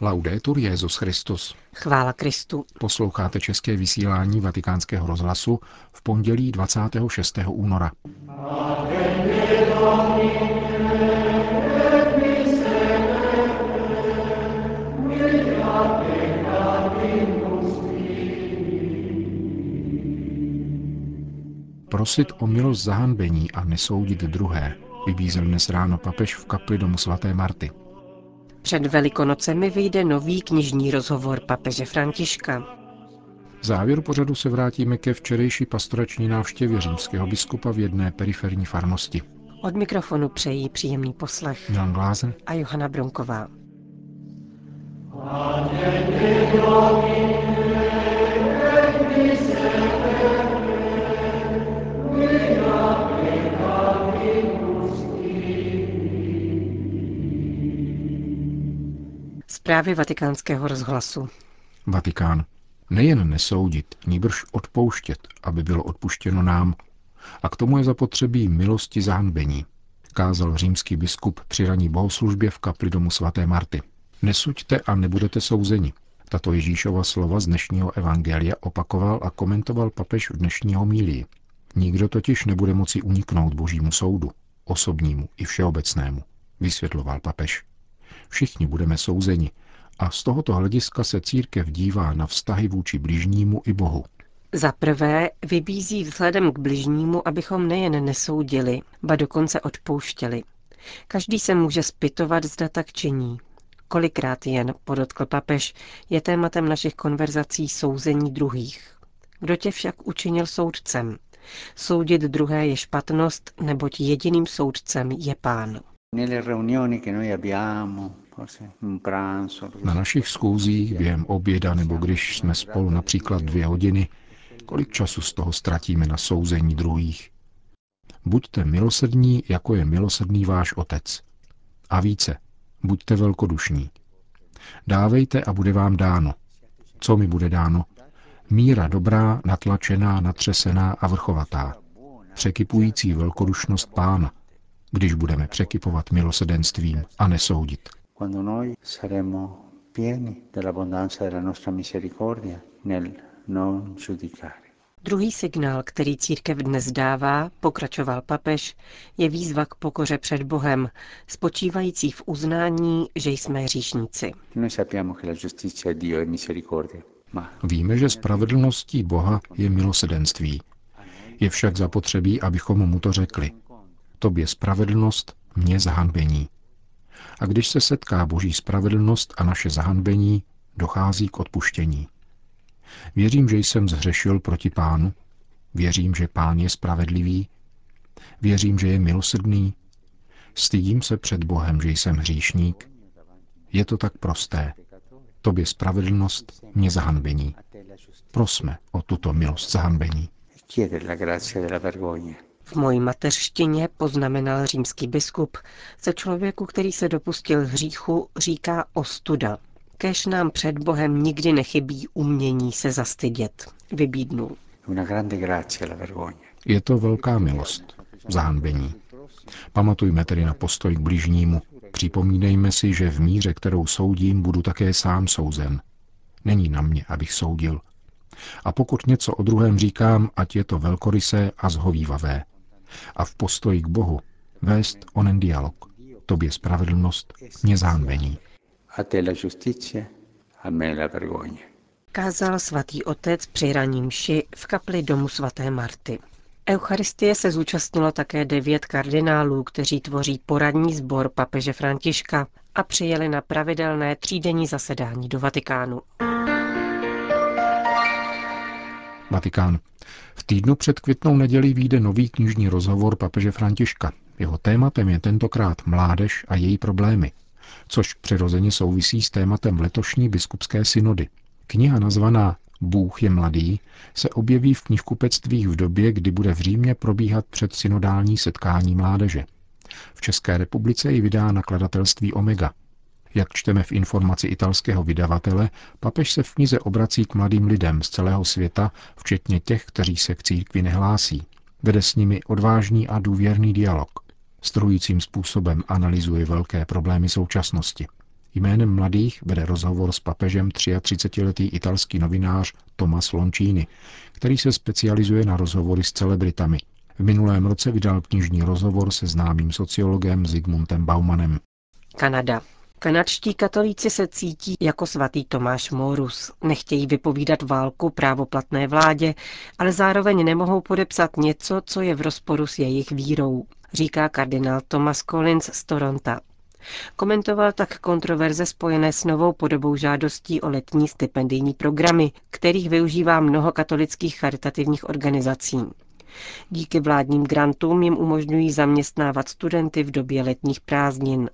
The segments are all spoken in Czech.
Laudetur Jezus Christus. Chvála Kristu. Posloucháte české vysílání Vatikánského rozhlasu v pondělí 26. února. Prosit o milost zahanbení a nesoudit druhé, vybízel dnes ráno papež v kapli domu svaté Marty. Před Velikonocemi vyjde nový knižní rozhovor papeže Františka. V závěru pořadu se vrátíme ke včerejší pastorační návštěvě římského biskupa v jedné periferní farnosti. Od mikrofonu přejí příjemný poslech Milan Glázer a Johana Bronková. Zprávy vatikánského rozhlasu. Vatikán. Nejen nesoudit, níbrž odpouštět, aby bylo odpuštěno nám. A k tomu je zapotřebí milosti zahanbení, kázal římský biskup při raní bohoslužbě v kapli domu svaté Marty. Nesuďte a nebudete souzeni. Tato Ježíšova slova z dnešního evangelia opakoval a komentoval papež v dnešní homílii. Nikdo totiž nebude moci uniknout božímu soudu, osobnímu i všeobecnému, vysvětloval papež. Všichni budeme souzeni a z tohoto hlediska se církev dívá na vztahy vůči bližnímu i Bohu. Za prvé vybízí vzhledem k bližnímu, abychom nejen nesoudili, ba dokonce odpouštěli. Každý se může spytovat, zda tak činí. Kolikrát jen, podotkl papež, je tématem našich konverzací souzení druhých. Kdo tě však učinil soudcem? Soudit druhé je špatnost, neboť jediným soudcem je pán. Na našich schůzích během oběda nebo když jsme spolu například dvě hodiny, kolik času z toho ztratíme na souzení druhých? Buďte milosrdní, jako je milosrdný váš otec. A více, buďte velkodušní. Dávejte a bude vám dáno. Co mi bude dáno? Míra dobrá, natlačená, natřesená a vrchovatá. Překypující velkodušnost pána, když budeme překypovat milosedenstvím a nesoudit. Quando noi saremo pieni dell'abbondanza della nostra misericordia nel non giudicare. Druhý signál, který církev dnes dává, pokračoval papež, je výzva k pokoře před Bohem, spočívající v uznání, že jsme hříšníci. Noi sappiamo che la giustizia di Dio è misericordia, ma Víme, že spravedlností Boha je milosedenství. Je však zapotřebí, abychom mu to řekli. Tobě spravedlnost, mě zahanbení. A když se setká boží spravedlnost a naše zahanbení, dochází k odpuštění. Věřím, že jsem zhřešil proti pánu. Věřím, že pán je spravedlivý. Věřím, že je milosrdný. Stydím se před Bohem, že jsem hříšník. Je to tak prosté. Tobě spravedlnost, mě zahanbení. Prosme o tuto milost zahanbení. chiedere la grazia della vergogna. V mojí mateřštině, poznamenal římský biskup, se člověku, který se dopustil hříchu, říká ostuda. Kež nám před Bohem nikdy nechybí umění se zastydět, vybídnul. È una grande grazia la vergogna. Je to velká milost, zahanbení. Pamatujme tedy na postoj k bližnímu. Připomínejme si, že v míře, kterou soudím, budu také sám souzen. Není na mě, abych soudil. A pokud něco o druhém říkám, ať je to velkorysé a zhovývavé. A v postoji k Bohu vést onen dialog. Tobě spravedlnost, mě zahanbení. A te la giustizia, a me la vergogna. Kázal svatý otec při raní mši v kapli domu svaté Marty. Eucharistie se zúčastnilo také devět kardinálů, kteří tvoří poradní sbor papeže Františka a přijeli na pravidelné třídenní zasedání do Vatikánu. Vatikán. V týdnu před květnou nedělí vyjde nový knižní rozhovor papeže Františka. Jeho tématem je tentokrát mládež a její problémy, což přirozeně souvisí s tématem letošní biskupské synody. Kniha nazvaná Bůh je mladý se objeví v knihkupectvích v době, kdy bude v Římě probíhat předsynodální setkání mládeže. V České republice ji vydá nakladatelství Omega. Jak čteme v informaci italského vydavatele, papež se v knize obrací k mladým lidem z celého světa, včetně těch, kteří se k církvi nehlásí. Vede s nimi odvážný a důvěrný dialog. Strujícím způsobem analyzuje velké problémy současnosti. Jménem mladých vede rozhovor s papežem 33-letý italský novinář Tomas Loncini, který se specializuje na rozhovory s celebritami. V minulém roce vydal knižní rozhovor se známým sociologem Zygmuntem Baumanem. Kanada. Kanadští katolíci se cítí jako svatý Tomáš Morus. Nechtějí vypovídat válku právoplatné vládě, ale zároveň nemohou podepsat něco, co je v rozporu s jejich vírou, říká kardinál Thomas Collins z Toronto. Komentoval tak kontroverze spojené s novou podobou žádostí o letní stipendijní programy, kterých využívá mnoho katolických charitativních organizací. Díky vládním grantům jim umožňují zaměstnávat studenty v době letních prázdnin.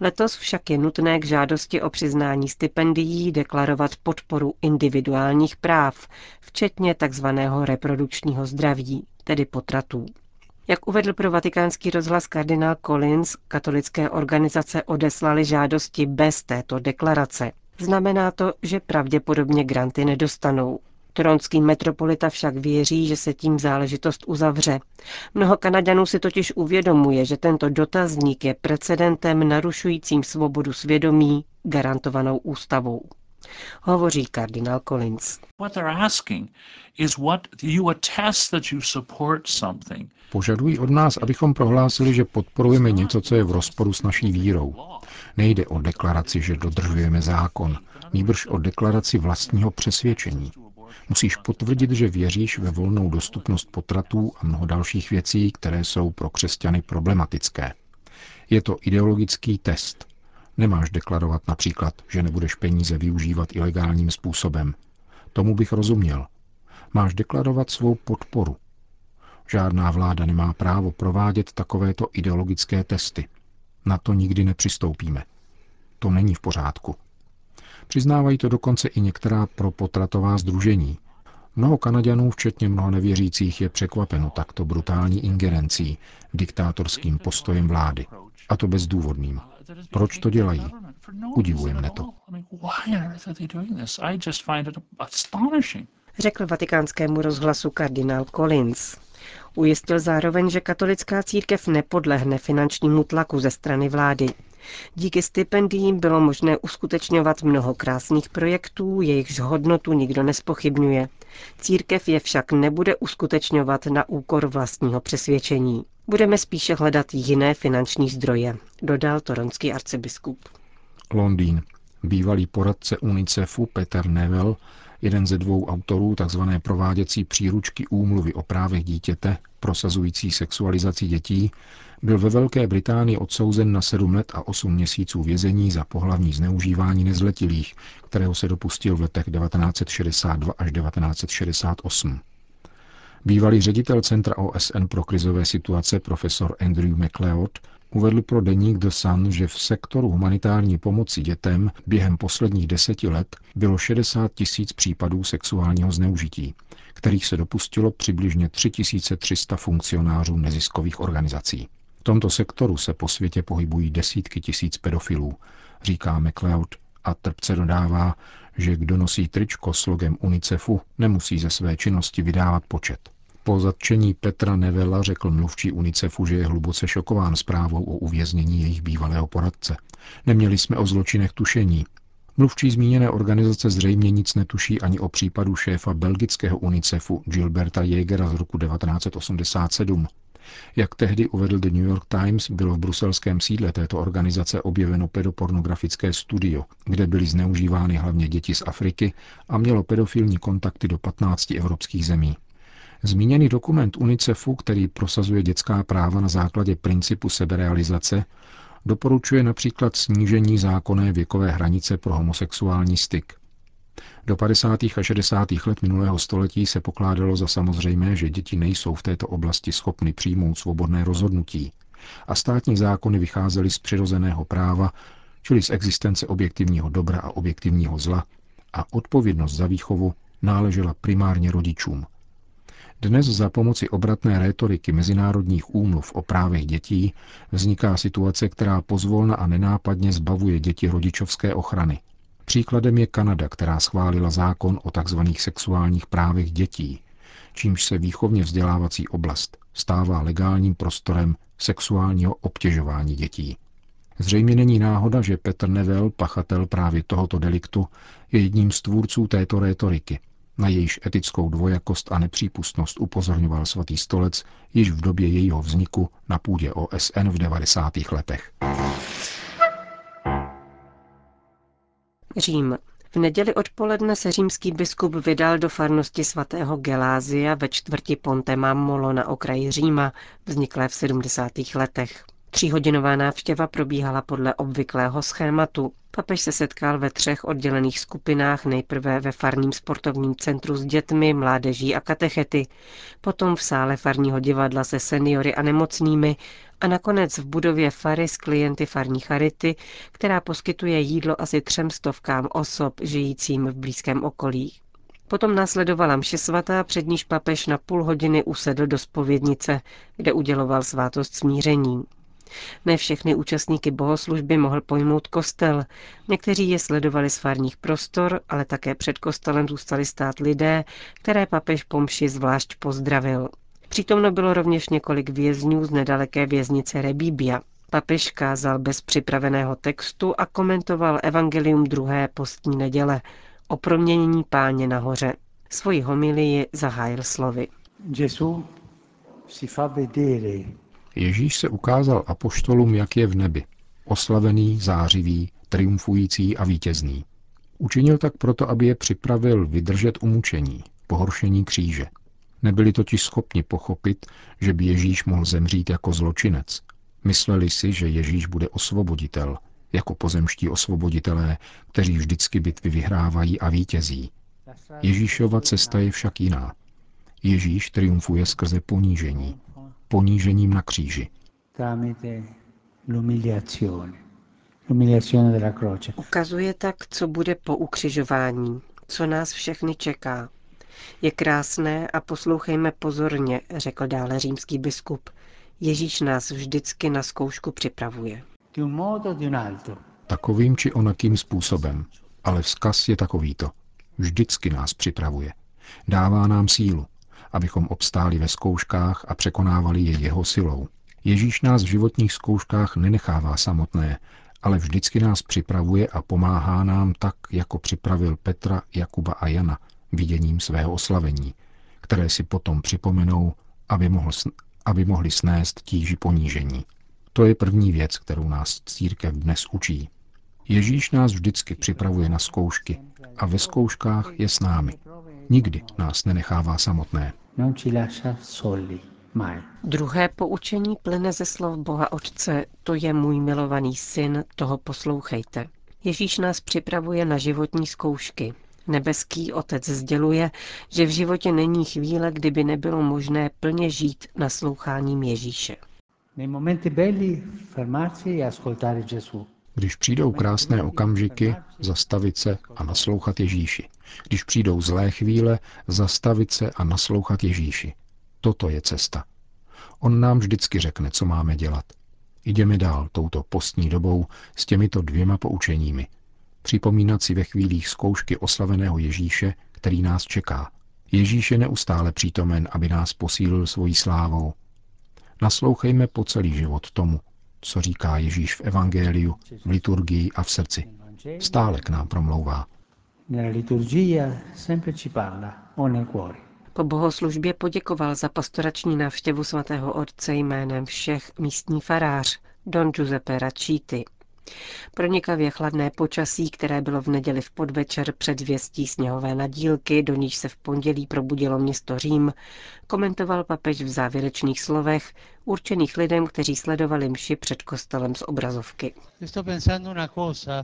Letos však je nutné k žádosti o přiznání stipendií deklarovat podporu individuálních práv, včetně tzv. reprodukčního zdraví, tedy potratů. Jak uvedl pro vatikánský rozhlas kardinál Collins, katolické organizace odeslali žádosti bez této deklarace. Znamená to, že pravděpodobně granty nedostanou. Toronský metropolita však věří, že se tím záležitost uzavře. Mnoho Kanaďanů si totiž uvědomuje, že tento dotazník je precedentem narušujícím svobodu svědomí garantovanou ústavou. Hovoří kardinál Collins. Požadují od nás, abychom prohlásili, že podporujeme něco, co je v rozporu s naší vírou. Nejde o deklaraci, že dodržujeme zákon, nýbrž o deklaraci vlastního přesvědčení. Musíš potvrdit, že věříš ve volnou dostupnost potratů a mnoho dalších věcí, které jsou pro křesťany problematické. Je to ideologický test. Nemáš deklarovat například, že nebudeš peníze využívat ilegálním způsobem. Tomu bych rozuměl. Máš deklarovat svou podporu. Žádná vláda nemá právo provádět takovéto ideologické testy. Na to nikdy nepřistoupíme. To není v pořádku. Přiznávají to dokonce i některá propotratová združení. Mnoho Kanaďanů, včetně mnoho nevěřících, je překvapeno takto brutální ingerencí, diktátorským postojem vlády. A to bezdůvodným. Proč to dělají? Udivuje mne to. Řekl vatikánskému rozhlasu kardinál Collins. Ujistil zároveň, že katolická církev nepodlehne finančnímu tlaku ze strany vlády. Díky stipendiím bylo možné uskutečňovat mnoho krásných projektů, jejichž hodnotu nikdo nespochybňuje. Církev je však nebude uskutečňovat na úkor vlastního přesvědčení. Budeme spíše hledat jiné finanční zdroje, dodal toronský arcibiskup. Londýn. Bývalý poradce UNICEFu Peter Neville jeden ze dvou autorů tzv. prováděcí příručky úmluvy o právech dítěte, prosazující sexualizaci dětí, byl ve Velké Británii odsouzen na 7 let a 8 měsíců vězení za pohlavní zneužívání nezletilých, kterého se dopustil v letech 1962 až 1968. Bývalý ředitel Centra OSN pro krizové situace profesor Andrew McLeod uvedl pro deník The Sun, že v sektoru humanitární pomoci dětem během posledních deseti let bylo 60 tisíc případů sexuálního zneužití, kterých se dopustilo přibližně 3300 funkcionářů neziskových organizací. V tomto sektoru se po světě pohybují desítky tisíc pedofilů, říká McLeod a trpce dodává, že kdo nosí tričko s logem UNICEFu, nemusí ze své činnosti vydávat počet. Po zatčení Petra Nevela řekl mluvčí UNICEFu, že je hluboce šokován zprávou o uvěznění jejich bývalého poradce. Neměli jsme o zločinech tušení. Mluvčí zmíněné organizace zřejmě nic netuší ani o případu šéfa belgického UNICEFu Gilberta Jägera z roku 1987. Jak tehdy uvedl The New York Times, bylo v bruselském sídle této organizace objeveno pedopornografické studio, kde byly zneužívány hlavně děti z Afriky a mělo pedofilní kontakty do 15 evropských zemí. Zmíněný dokument UNICEFu, který prosazuje dětská práva na základě principu seberealizace, doporučuje například snížení zákonné věkové hranice pro homosexuální styk. Do 50. a 60. let minulého století se pokládalo za samozřejmé, že děti nejsou v této oblasti schopny přijmout svobodné rozhodnutí a státní zákony vycházely z přirozeného práva, čili z existence objektivního dobra a objektivního zla, a odpovědnost za výchovu náležela primárně rodičům. Dnes za pomoci obratné rétoriky mezinárodních úmluv o právech dětí vzniká situace, která pozvolna a nenápadně zbavuje děti rodičovské ochrany. Příkladem je Kanada, která schválila zákon o tzv. sexuálních právech dětí, čímž se výchovně vzdělávací oblast stává legálním prostorem sexuálního obtěžování dětí. Zřejmě není náhoda, že Petr Nevel, pachatel právě tohoto deliktu, je jedním z tvůrců této rétoriky, na jejíž etickou dvojakost a nepřípustnost upozorňoval svatý stolec již v době jejího vzniku na půdě OSN v 90. letech. Řím. V neděli odpoledne se římský biskup vydal do farnosti svatého Gelázia ve čtvrti Ponte Mammolo na okraji Říma, vzniklé v 70. letech. Tříhodinová návštěva probíhala podle obvyklého schématu. Papež se setkal ve třech oddělených skupinách, nejprve ve farním sportovním centru s dětmi, mládeží a katechety, potom v sále farního divadla se seniory a nemocnými a nakonec v budově fary s klienty farní charity, která poskytuje jídlo asi třem stovkám osob žijícím v blízkém okolí. Potom následovala mše svatá, před níž papež na půl hodiny usedl do spovědnice, kde uděloval svátost smíření. Ne všechny účastníky bohoslužby mohl pojmout kostel. Někteří je sledovali z farních prostor, ale také před kostelem zůstali stát lidé, které papež pomši zvlášť pozdravil. Přítomno bylo rovněž několik vězňů z nedaleké věznice Rebíbia. Papež kázal bez připraveného textu a komentoval evangelium druhé postní neděle o proměnění páně nahoře. Svoji homilii zahájil slovy. si fa vedere Ježíš se ukázal apoštolům, jak je v nebi. Oslavený, zářivý, triumfující a vítězný. Učinil tak proto, aby je připravil vydržet umučení, pohoršení kříže. Nebyli totiž schopni pochopit, že by Ježíš mohl zemřít jako zločinec. Mysleli si, že Ježíš bude osvoboditel, jako pozemští osvoboditelé, kteří vždycky bitvy vyhrávají a vítězí. Ježíšova cesta je však jiná. Ježíš triumfuje skrze ponížení, ponížením na kříži. Ukazuje tak, co bude po ukřižování, co nás všechny čeká. Je krásné a poslouchejme pozorně, řekl dále římský biskup. Ježíš nás vždycky na zkoušku připravuje. Takovým či onakým způsobem, ale vzkaz je takovýto. Vždycky nás připravuje. Dává nám sílu, abychom obstáli ve zkouškách a překonávali je jeho silou. Ježíš nás v životních zkouškách nenechává samotné, ale vždycky nás připravuje a pomáhá nám tak, jako připravil Petra, Jakuba a Jana viděním svého oslavení, které si potom připomenou, aby, mohl, aby mohli snést tíži ponížení. To je první věc, kterou nás církev dnes učí. Ježíš nás vždycky připravuje na zkoušky a ve zkouškách je s námi. Nikdy nás nenechává samotné. Druhé poučení plyne ze slov Boha Otce, to je můj milovaný syn, toho poslouchejte. Ježíš nás připravuje na životní zkoušky. Nebeský Otec sděluje, že v životě není chvíle, kdyby nebylo možné plně žít nasloucháním Ježíše. Když přijdou krásné okamžiky, zastavit se a naslouchat Ježíši. Když přijdou zlé chvíle, zastavit se a naslouchat Ježíši. Toto je cesta. On nám vždycky řekne, co máme dělat. Jdeme dál touto postní dobou s těmito dvěma poučeními. Připomínat si ve chvílích zkoušky oslaveného Ježíše, který nás čeká. Ježíš je neustále přítomen, aby nás posílil svojí slávou. Naslouchejme po celý život tomu, co říká Ježíš v Evangeliu, v liturgii a v srdci. Stále k nám promlouvá. Po bohoslužbě poděkoval za pastorační návštěvu svatého otce jménem všech místní farář, don Giuseppe Raciti. Pronikavě chladné počasí, které bylo v neděli v podvečer před zvěstí sněhové nadílky, do níž se v pondělí probudilo město Řím, komentoval papež v závěrečných slovech, určených lidem, kteří sledovali mši před kostelem z obrazovky.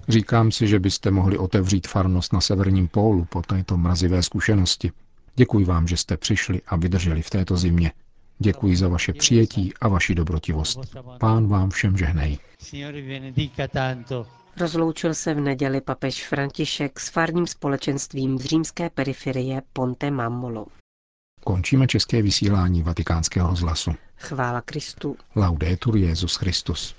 Říkám si, že byste mohli otevřít farnost na severním pólu po této mrazivé zkušenosti. Děkuji vám, že jste přišli a vydrželi v této zimě. Děkuji za vaše přijetí a vaši dobrotivost. Pán vám všem žehnej. Rozloučil se v neděli papež František s farním společenstvím z římské periferie Ponte Mammolo. Končíme české vysílání vatikánského rozhlasu. Chvála Kristu. Laudetur Jezus Christus.